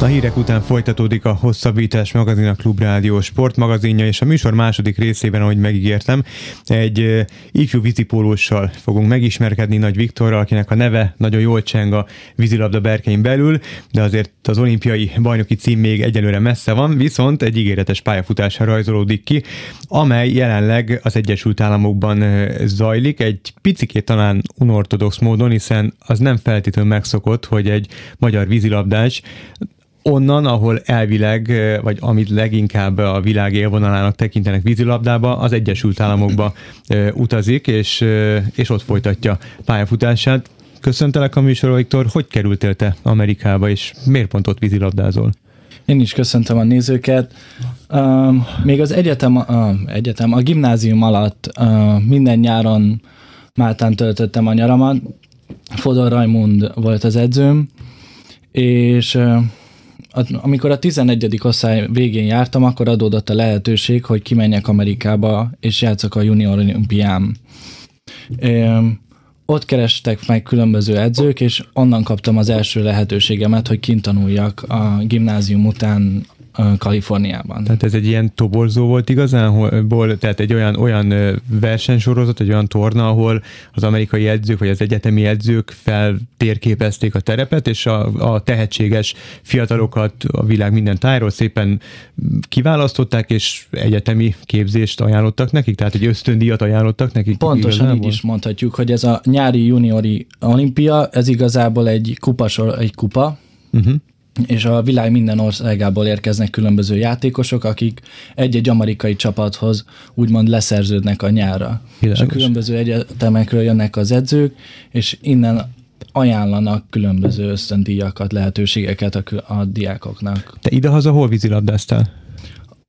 A hírek után folytatódik a Hosszabbítás magazin, a Klubrádió sportmagazinja, és a műsor második részében, ahogy megígértem, egy uh, ifjú vízipólóssal fogunk megismerkedni Nagy Viktorral, akinek a neve nagyon jól cseng a vízilabda berkein belül, de azért az olimpiai bajnoki cím még egyelőre messze van, viszont egy ígéretes pályafutásra rajzolódik ki, amely jelenleg az Egyesült Államokban uh, zajlik, egy picikét talán unortodox módon, hiszen az nem feltétlenül megszokott, hogy egy magyar vízilabdás onnan, ahol elvileg, vagy amit leginkább a világ élvonalának tekintenek vízilabdába, az Egyesült Államokba utazik, és, és ott folytatja pályafutását. Köszöntelek a műsor, Viktor. Hogy kerültél te Amerikába, és miért pont ott vízilabdázol? Én is köszöntöm a nézőket. Uh, még az egyetem, uh, egyetem, a gimnázium alatt uh, minden nyáron Máltán töltöttem a nyaramat. Fodor Rajmund volt az edzőm, és amikor a 11. osztály végén jártam, akkor adódott a lehetőség, hogy kimenjek Amerikába, és játszok a junior olimpián. Ott kerestek meg különböző edzők, és onnan kaptam az első lehetőségemet, hogy kint tanuljak a gimnázium után Kaliforniában. Tehát ez egy ilyen toborzó volt igazán, tehát egy olyan, olyan versenysorozat, egy olyan torna, ahol az amerikai edzők vagy az egyetemi edzők feltérképezték a terepet, és a, a tehetséges fiatalokat a világ minden tájról szépen kiválasztották, és egyetemi képzést ajánlottak nekik, tehát egy ösztöndíjat ajánlottak nekik. Pontosan igazából? így is mondhatjuk, hogy ez a nyári juniori olimpia, ez igazából egy kupasor, egy kupa, uh-huh és a világ minden országából érkeznek különböző játékosok, akik egy-egy amerikai csapathoz úgymond leszerződnek a nyárra. Világos. És a különböző egyetemekről jönnek az edzők, és innen ajánlanak különböző ösztöndíjakat, lehetőségeket a, a diákoknak. Te idehaza hol vízilabdáztál?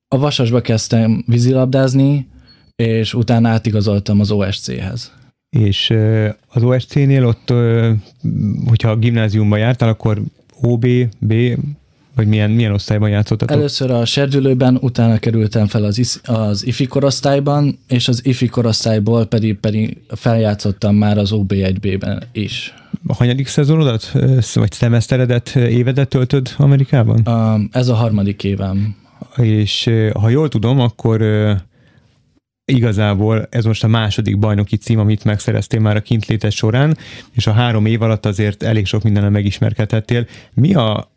A Vasasba kezdtem vízilabdázni, és utána átigazoltam az OSC-hez. És az OSC-nél ott, hogyha a gimnáziumban jártál, akkor OB, B, vagy milyen, milyen osztályban játszottatok? Először a serdülőben, utána kerültem fel az, is, az IFI korosztályban, és az IFI korosztályból pedig, pedig feljátszottam már az OB1B-ben is. A hanyadik szezonodat, vagy szemeszteredet, évedet töltöd Amerikában? Ez a harmadik évem. És ha jól tudom, akkor igazából ez most a második bajnoki cím, amit megszereztél már a kintlétes során, és a három év alatt azért elég sok mindennel megismerkedhettél. Mi a,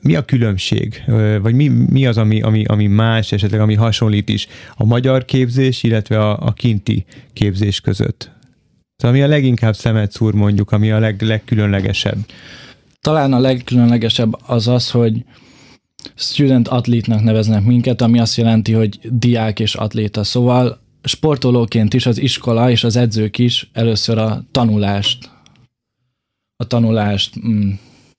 mi a különbség, vagy mi, mi az, ami, ami, ami más, esetleg ami hasonlít is a magyar képzés, illetve a, a kinti képzés között? Szóval ami a leginkább szemet szúr mondjuk, ami a leg, legkülönlegesebb? Talán a legkülönlegesebb az az, hogy student atlétnak neveznek minket, ami azt jelenti, hogy diák és atléta. Szóval sportolóként is az iskola és az edzők is először a tanulást, a tanulást mm,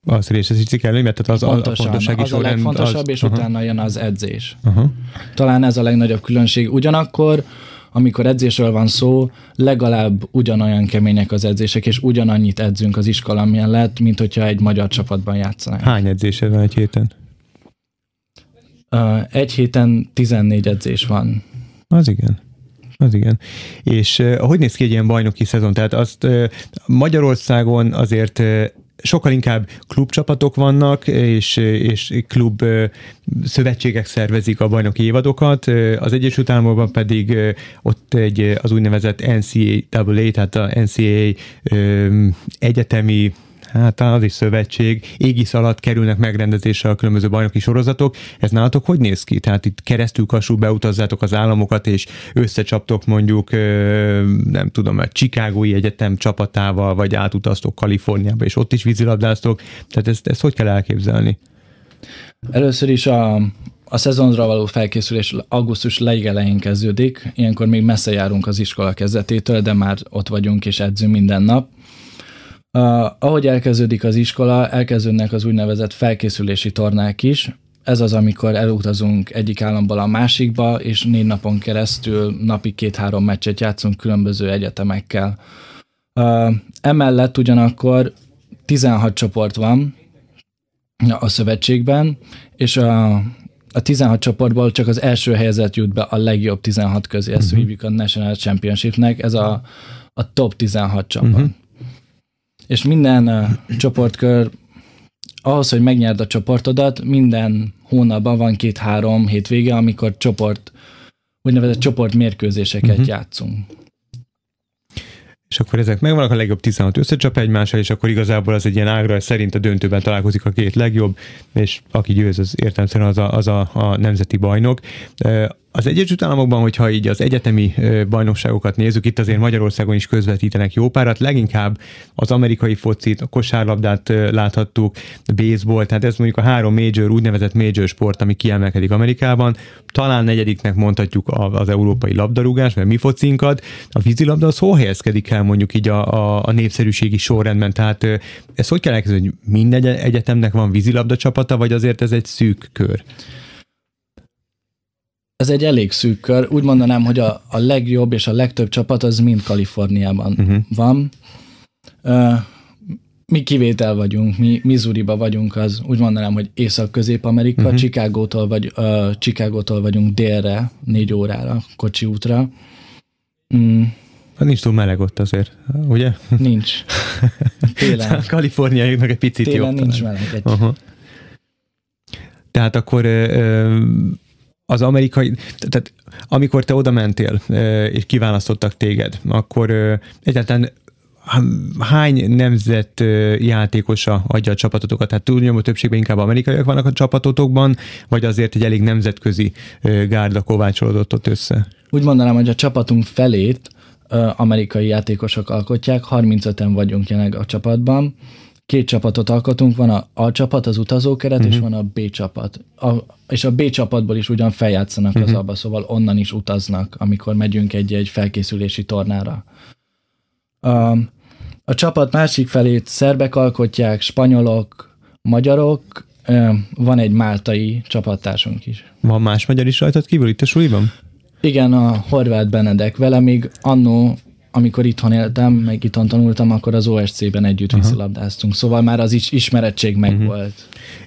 az részesítik elő, mert az Pontosan, a fontossági az a legfontosabb, az... és uh-huh. utána jön az edzés. Uh-huh. Talán ez a legnagyobb különbség. Ugyanakkor, amikor edzésről van szó, legalább ugyanolyan kemények az edzések, és ugyanannyit edzünk az iskola mellett, mint hogyha egy magyar csapatban játszanak. Hány edzésed van egy héten? Egy héten 14 edzés van. Az igen. Az igen. És uh, hogy néz ki egy ilyen bajnoki szezon? Tehát azt uh, Magyarországon azért uh, sokkal inkább klubcsapatok vannak, és, és klub szövetségek szervezik a bajnoki évadokat, az Egyesült Államokban pedig ott egy az úgynevezett NCAA, tehát a NCAA egyetemi hát talán az is szövetség, égisz alatt kerülnek megrendezésre a különböző bajnoki sorozatok. Ez nálatok hogy néz ki? Tehát itt keresztül kasul beutazzátok az államokat, és összecsaptok mondjuk, nem tudom, a Chicagói Egyetem csapatával, vagy átutaztok Kaliforniába, és ott is vízilabdáztok. Tehát ezt, ezt hogy kell elképzelni? Először is a, a szezonra való felkészülés augusztus legelején kezdődik, ilyenkor még messze járunk az iskola kezdetétől, de már ott vagyunk és edzünk minden nap. Uh, ahogy elkezdődik az iskola, elkezdődnek az úgynevezett felkészülési tornák is. Ez az, amikor elutazunk egyik államból a másikba, és négy napon keresztül napi két-három meccset játszunk különböző egyetemekkel. Uh, emellett ugyanakkor 16 csoport van a szövetségben, és a, a 16 csoportból csak az első helyzet jut be a legjobb 16 közé, ezt uh-huh. hívjuk a National Championshipnek, ez a a top 16 csapat. Uh-huh. És minden uh, csoportkör, ahhoz, hogy megnyerd a csoportodat, minden hónapban van két-három hétvége, amikor csoport, úgynevezett csoportmérkőzéseket uh-huh. játszunk és akkor ezek megvannak, a legjobb 16 összecsap egymással, és akkor igazából az egy ilyen ágra szerint a döntőben találkozik a két legjobb, és aki győz, az értelemszerűen az a, az a, a nemzeti bajnok. Az Egyesült Államokban, hogyha így az egyetemi bajnokságokat nézzük, itt azért Magyarországon is közvetítenek jó párat, leginkább az amerikai focit, a kosárlabdát láthattuk, a baseball, tehát ez mondjuk a három major, úgynevezett major sport, ami kiemelkedik Amerikában. Talán negyediknek mondhatjuk az európai labdarúgás, mert mi focinkat. A vízilabda az hol helyezkedik el mondjuk így a, a, a népszerűségi sorrendben? Tehát ez hogy kell elkezdeni, hogy minden egyetemnek van vízilabda csapata, vagy azért ez egy szűk kör? Ez egy elég szűk kör. Úgy mondanám, hogy a, a legjobb és a legtöbb csapat az mind Kaliforniában uh-huh. van. Uh, mi kivétel vagyunk, mi Missouri-ba vagyunk, az úgy mondanám, hogy Észak-Közép-Amerika, uh-huh. Chicago-tól, vagy, uh, Chicago-tól vagyunk délre, négy órára, kocsi útra. Mm. Hát nincs túl meleg ott azért, ugye? Nincs. Télen. A kaliforniaiaknak egy picit Télen jobb. nincs meleg. Egy... Uh-huh. Tehát akkor az amerikai, tehát amikor te oda mentél, és kiválasztottak téged, akkor egyáltalán hány nemzet játékosa adja a csapatotokat? Tehát túlnyomó többségben inkább amerikaiak vannak a csapatotokban, vagy azért egy elég nemzetközi gárda kovácsolódott ott össze? Úgy mondanám, hogy a csapatunk felét amerikai játékosok alkotják, 35-en vagyunk jelenleg a csapatban, két csapatot alkotunk, van a A csapat, az utazókeret, uh-huh. és mhm. van a B csapat. A, és a B csapatból is ugyan feljátszanak uh-huh. az mhm. abba, szóval onnan is utaznak, amikor megyünk egy-egy felkészülési tornára. A, a csapat másik felét szerbek alkotják, spanyolok, magyarok, van egy máltai csapattársunk is. Van más magyar is rajtad kívül itt a suliban? Igen, a Horváth Benedek. Vele még annó amikor itthon éltem, meg itthon tanultam, akkor az OSC-ben együtt vízilabdáztunk, szóval már az is ismerettség meg uh-huh. volt.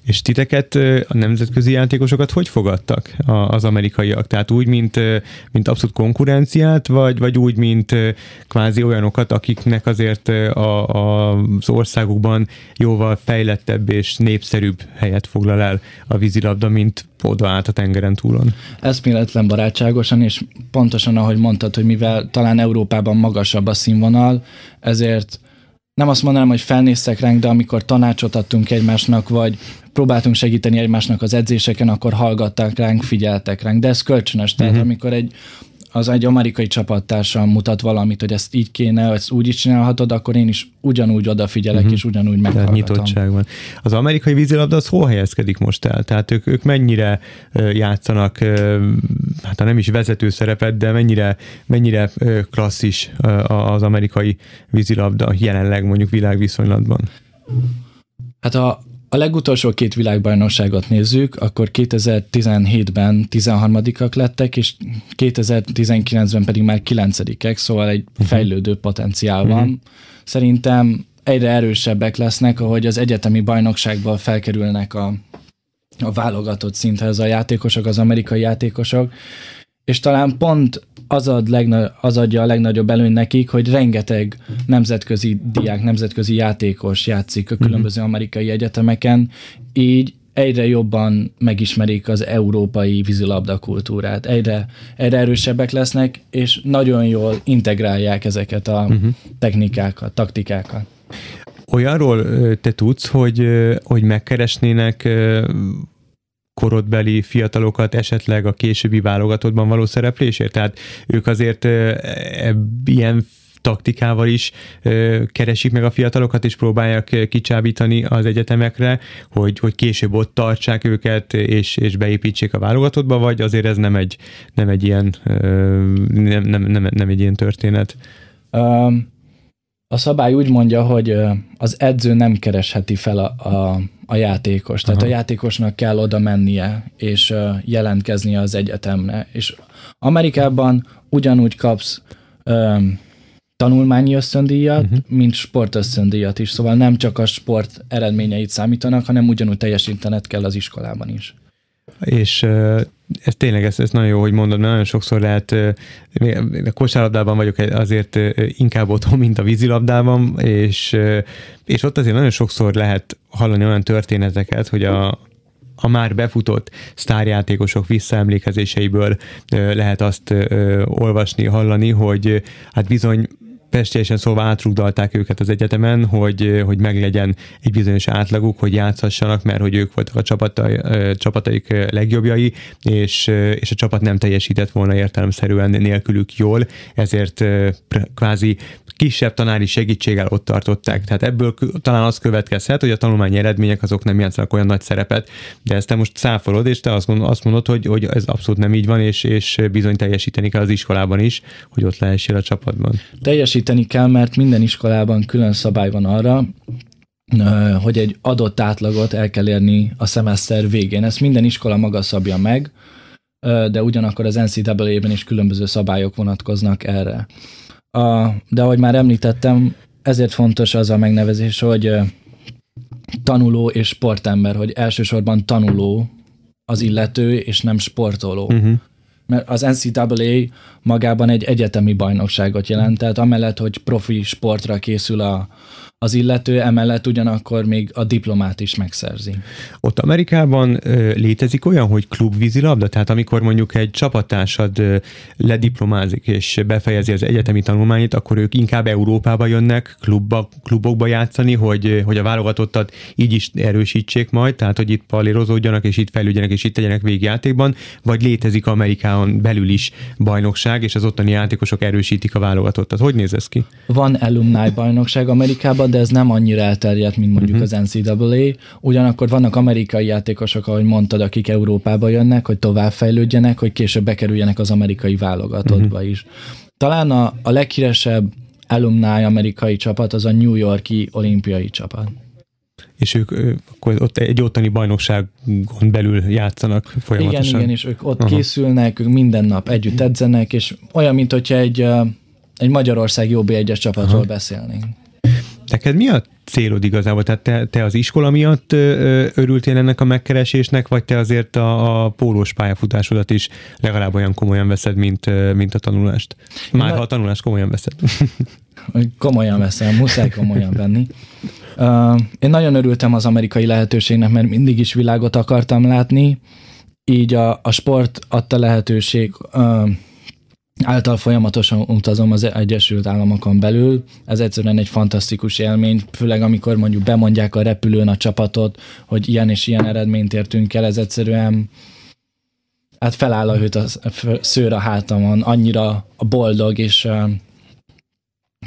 És titeket, a nemzetközi játékosokat hogy fogadtak az amerikaiak? Tehát úgy, mint, mint abszolút konkurenciát, vagy, vagy úgy, mint kvázi olyanokat, akiknek azért a, a, az országukban jóval fejlettebb és népszerűbb helyet foglal el a vízilabda, mint oda át a tengeren túlon. Eszméletlen barátságosan, és pontosan ahogy mondtad, hogy mivel talán Európában magasabb a színvonal, ezért nem azt mondanám, hogy felnéztek ránk, de amikor tanácsot adtunk egymásnak, vagy próbáltunk segíteni egymásnak az edzéseken, akkor hallgatták ránk, figyeltek ránk. De ez kölcsönös. Tehát uh-huh. amikor egy az egy amerikai csapattársam mutat valamit, hogy ezt így kéne, ezt úgy is csinálhatod, akkor én is ugyanúgy odafigyelek, uh-huh. és ugyanúgy meghallgatom. nyitottság van. Az amerikai vízilabda az hol helyezkedik most el? Tehát ők, ők mennyire játszanak, hát nem is vezető szerepet, de mennyire, mennyire klasszis az amerikai vízilabda jelenleg mondjuk világviszonylatban? Hát a, a legutolsó két világbajnokságot nézzük, akkor 2017-ben 13-ak lettek, és 2019-ben pedig már 9-ek, szóval egy uh-huh. fejlődő potenciál van. Uh-huh. Szerintem egyre erősebbek lesznek, ahogy az egyetemi bajnokságból felkerülnek a, a válogatott szinthez a játékosok, az amerikai játékosok, és talán pont az, ad legna- az adja a legnagyobb előny nekik, hogy rengeteg nemzetközi diák, nemzetközi játékos játszik a különböző mhm. amerikai egyetemeken, így egyre jobban megismerik az európai vízilabda kultúrát, egyre, egyre erősebbek lesznek, és nagyon jól integrálják ezeket a uh-huh. technikákat, taktikákat. Olyanról te tudsz, hogy, hogy megkeresnének korodbeli fiatalokat esetleg a későbbi válogatottban való szereplésért? Tehát ők azért e, ilyen taktikával is ö, keresik meg a fiatalokat, és próbálják kicsábítani az egyetemekre, hogy, hogy később ott tartsák őket, és, és beépítsék a válogatottba, vagy azért ez nem egy, nem egy ilyen ö, nem, nem, nem, nem egy ilyen történet? Um, a szabály úgy mondja, hogy az edző nem keresheti fel a, a, a játékos. Tehát Aha. a játékosnak kell oda mennie és jelentkeznie az egyetemre. És Amerikában ugyanúgy kapsz um, tanulmányi ösztöndíjat, uh-huh. mint sport ösztöndíjat is. Szóval nem csak a sport eredményeit számítanak, hanem ugyanúgy teljesítened kell az iskolában is. és ez tényleg, ez, ez nagyon jó, hogy mondod, mert nagyon sokszor lehet, a kosárlabdában vagyok azért inkább otthon, mint a vízilabdában, és, és ott azért nagyon sokszor lehet hallani olyan történeteket, hogy a, a már befutott sztárjátékosok visszaemlékezéseiből lehet azt olvasni, hallani, hogy hát bizony pestélyesen szóval átrugdalták őket az egyetemen, hogy, hogy meglegyen egy bizonyos átlaguk, hogy játszhassanak, mert hogy ők voltak a csapatai, csapataik legjobbjai, és, és a csapat nem teljesített volna értelemszerűen nélkülük jól, ezért kvázi kisebb tanári segítséggel ott tartották. Tehát ebből talán az következhet, hogy a tanulmányi eredmények azok nem játszanak olyan nagy szerepet, de ezt te most száfolod, és te azt mondod, azt mondod hogy, hogy ez abszolút nem így van, és, és bizony teljesíteni kell az iskolában is, hogy ott lehessél a csapatban. Teljesíteni kell, mert minden iskolában külön szabály van arra, hogy egy adott átlagot el kell érni a szemeszter végén. Ezt minden iskola maga szabja meg, de ugyanakkor az NCAA-ben is különböző szabályok vonatkoznak erre. A, de ahogy már említettem, ezért fontos az a megnevezés, hogy tanuló és sportember, hogy elsősorban tanuló az illető, és nem sportoló. Uh-huh. Mert az NCAA magában egy egyetemi bajnokságot jelent, tehát amellett, hogy profi sportra készül a, az illető emellett ugyanakkor még a diplomát is megszerzi. Ott Amerikában létezik olyan, hogy klubvízilabda? Tehát amikor mondjuk egy csapattársad lediplomázik és befejezi az egyetemi tanulmányit, akkor ők inkább Európába jönnek klubba, klubokba játszani, hogy, hogy a válogatottat így is erősítsék majd, tehát hogy itt palérozódjanak és itt fejlődjenek és itt tegyenek végjátékban, vagy létezik Amerikán belül is bajnokság, és az ottani játékosok erősítik a válogatottat. Hogy néz ez ki? Van alumni bajnokság Amerikában, de ez nem annyira elterjedt, mint mondjuk uh-huh. az NCAA. Ugyanakkor vannak amerikai játékosok, ahogy mondtad, akik Európába jönnek, hogy továbbfejlődjenek, hogy később bekerüljenek az amerikai válogatottba uh-huh. is. Talán a, a leghíresebb alumni amerikai csapat az a New Yorki olimpiai csapat. És ők akkor ott egy ottani bajnokságon belül játszanak folyamatosan. Igen, igen, és ők ott Aha. készülnek, ők minden nap együtt edzenek, és olyan, mint hogyha egy, egy Magyarország jobb egyes csapatról Aha. beszélnénk. Neked mi a célod igazából? Tehát te, te az iskola miatt örültél ennek a megkeresésnek, vagy te azért a, a pólós pályafutásodat is legalább olyan komolyan veszed, mint, mint a tanulást? Már ha a tanulást komolyan veszed. komolyan veszem, muszáj komolyan venni. Uh, én nagyon örültem az amerikai lehetőségnek, mert mindig is világot akartam látni, így a, a sport adta lehetőség uh, által folyamatosan utazom az Egyesült Államokon belül. Ez egyszerűen egy fantasztikus élmény, főleg amikor mondjuk bemondják a repülőn a csapatot, hogy ilyen és ilyen eredményt értünk el, ez egyszerűen hát feláll a hőt a szőr a hátamon, annyira boldog és uh,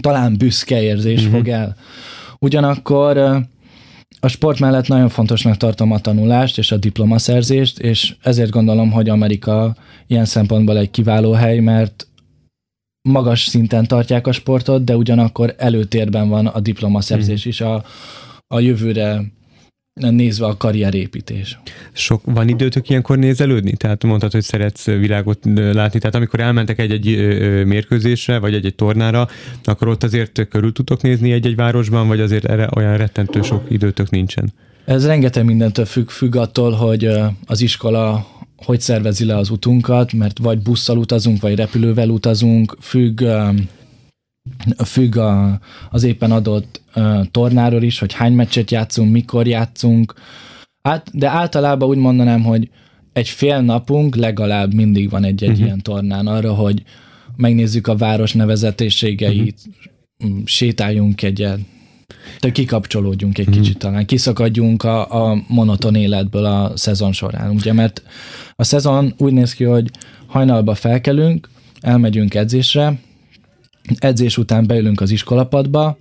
talán büszke érzés mm-hmm. fog el. Ugyanakkor uh, a sport mellett nagyon fontosnak tartom a tanulást és a diplomaszerzést, és ezért gondolom, hogy Amerika ilyen szempontból egy kiváló hely, mert magas szinten tartják a sportot, de ugyanakkor előtérben van a diplomaszerzés mm. is a, a jövőre nézve a karrierépítés. Sok, van időtök ilyenkor nézelődni? Tehát mondtad, hogy szeretsz világot látni, tehát amikor elmentek egy-egy mérkőzésre, vagy egy-egy tornára, akkor ott azért körül tudtok nézni egy-egy városban, vagy azért erre olyan rettentő sok időtök nincsen? Ez rengeteg mindentől függ, függ attól, hogy az iskola hogy szervezi le az utunkat, mert vagy busszal utazunk, vagy repülővel utazunk, függ, függ a, az éppen adott tornáról is, hogy hány meccset játszunk, mikor játszunk, Át, de általában úgy mondanám, hogy egy fél napunk legalább mindig van egy-egy uh-huh. ilyen tornán arra, hogy megnézzük a város nevezetésségeit, uh-huh. sétáljunk egyet, de kikapcsolódjunk egy uh-huh. kicsit talán, kiszakadjunk a, a monoton életből a szezon során, ugye, mert a szezon úgy néz ki, hogy hajnalba felkelünk, elmegyünk edzésre, edzés után beülünk az iskolapadba,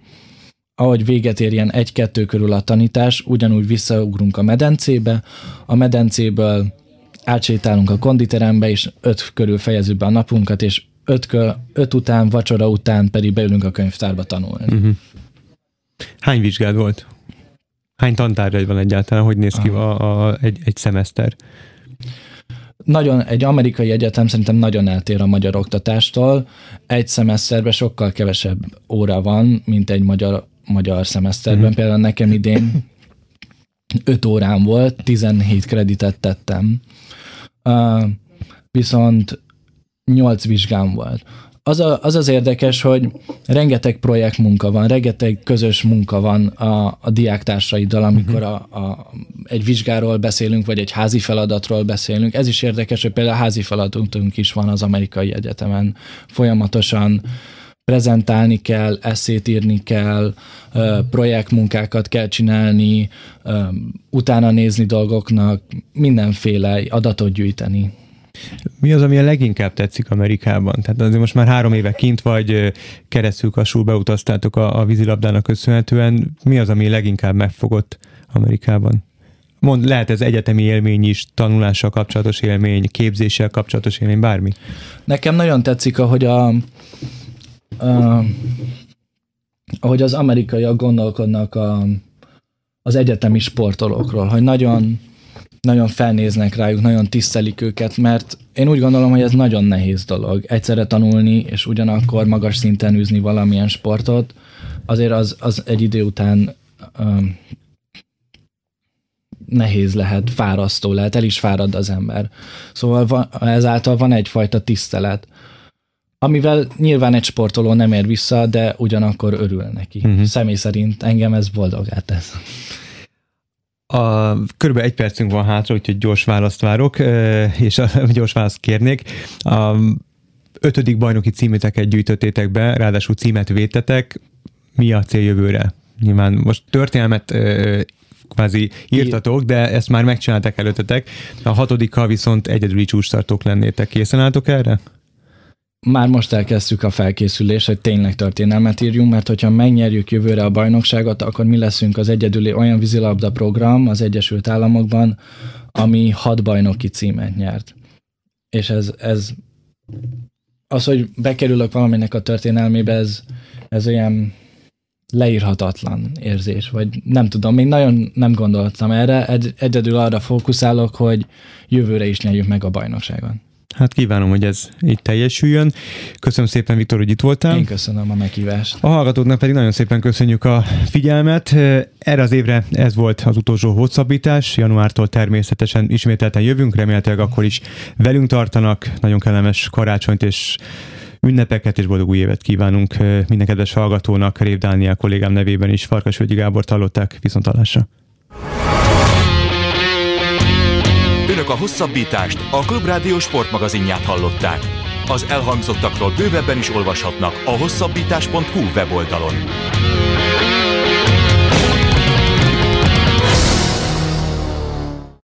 ahogy véget érjen egy-kettő körül a tanítás, ugyanúgy visszaugrunk a medencébe, a medencéből átsétálunk a konditerembe, és öt körül fejezzük be a napunkat, és öt, kö, öt után, vacsora után pedig beülünk a könyvtárba tanulni. Uh-huh. Hány vizsgád volt? Hány tantárgyaid van egyáltalán? Hogy néz ki a, a, egy, egy szemeszter? Nagyon, egy amerikai egyetem szerintem nagyon eltér a magyar oktatástól. Egy szemeszterben sokkal kevesebb óra van, mint egy magyar, magyar szemeszterben. Mm-hmm. Például nekem idén 5 órám volt, 17 kreditet tettem. viszont nyolc vizsgám volt. Az, a, az az érdekes, hogy rengeteg projektmunka van, rengeteg közös munka van a, a diáktársaiddal, amikor a, a, egy vizsgáról beszélünk, vagy egy házi feladatról beszélünk. Ez is érdekes, hogy például a házi feladatunk is van az amerikai egyetemen. Folyamatosan prezentálni kell, eszét írni kell, projektmunkákat kell csinálni, utána nézni dolgoknak, mindenféle adatot gyűjteni. Mi az, ami a leginkább tetszik Amerikában? Tehát azért most már három éve kint vagy, keresztül kasul beutaztátok a, a vízilabdának köszönhetően. Mi az, ami leginkább megfogott Amerikában? Mond, lehet ez egyetemi élmény is, tanulással kapcsolatos élmény, képzéssel kapcsolatos élmény, bármi? Nekem nagyon tetszik, ahogy a, a ahogy az amerikaiak gondolkodnak a, az egyetemi sportolókról, hogy nagyon nagyon felnéznek rájuk, nagyon tisztelik őket, mert én úgy gondolom, hogy ez nagyon nehéz dolog. Egyszerre tanulni, és ugyanakkor magas szinten űzni valamilyen sportot, azért az, az egy idő után um, nehéz lehet, fárasztó lehet, el is fárad az ember. Szóval van, ezáltal van egyfajta tisztelet, amivel nyilván egy sportoló nem ér vissza, de ugyanakkor örül neki. Uh-huh. Személy szerint engem ez boldogát tesz. A, körülbelül egy percünk van hátra, úgyhogy gyors választ várok, és a, gyors választ kérnék. A ötödik bajnoki címeteket gyűjtöttétek be, ráadásul címet védtetek. Mi a cél jövőre? Nyilván most történelmet kvázi írtatok, de ezt már megcsináltak előttetek. A hatodikkal viszont egyedüli csúcstartók lennétek. Készen álltok erre? Már most elkezdtük a felkészülést, hogy tényleg történelmet írjunk, mert hogyha megnyerjük jövőre a bajnokságot, akkor mi leszünk az egyedüli olyan vízilabda program az Egyesült Államokban, ami hat bajnoki címet nyert. És ez, ez az, hogy bekerülök valaminek a történelmébe, ez, ez olyan leírhatatlan érzés, vagy nem tudom, még nagyon nem gondoltam erre, egy, egyedül arra fókuszálok, hogy jövőre is nyerjük meg a bajnokságot. Hát kívánom, hogy ez így teljesüljön. Köszönöm szépen, Viktor, hogy itt voltál. Én köszönöm a meghívást. A hallgatóknak pedig nagyon szépen köszönjük a figyelmet. Erre az évre ez volt az utolsó hosszabbítás. Januártól természetesen ismételten jövünk, remélhetőleg akkor is velünk tartanak. Nagyon kellemes karácsonyt és ünnepeket és boldog új évet kívánunk minden kedves hallgatónak, Rév Dániel kollégám nevében is. Farkas Völgyi Gábor hallották, viszont Önök a hosszabbítást, a Klubrádió sportmagazinját hallották. Az elhangzottakról bővebben is olvashatnak a hosszabbítás.hu weboldalon.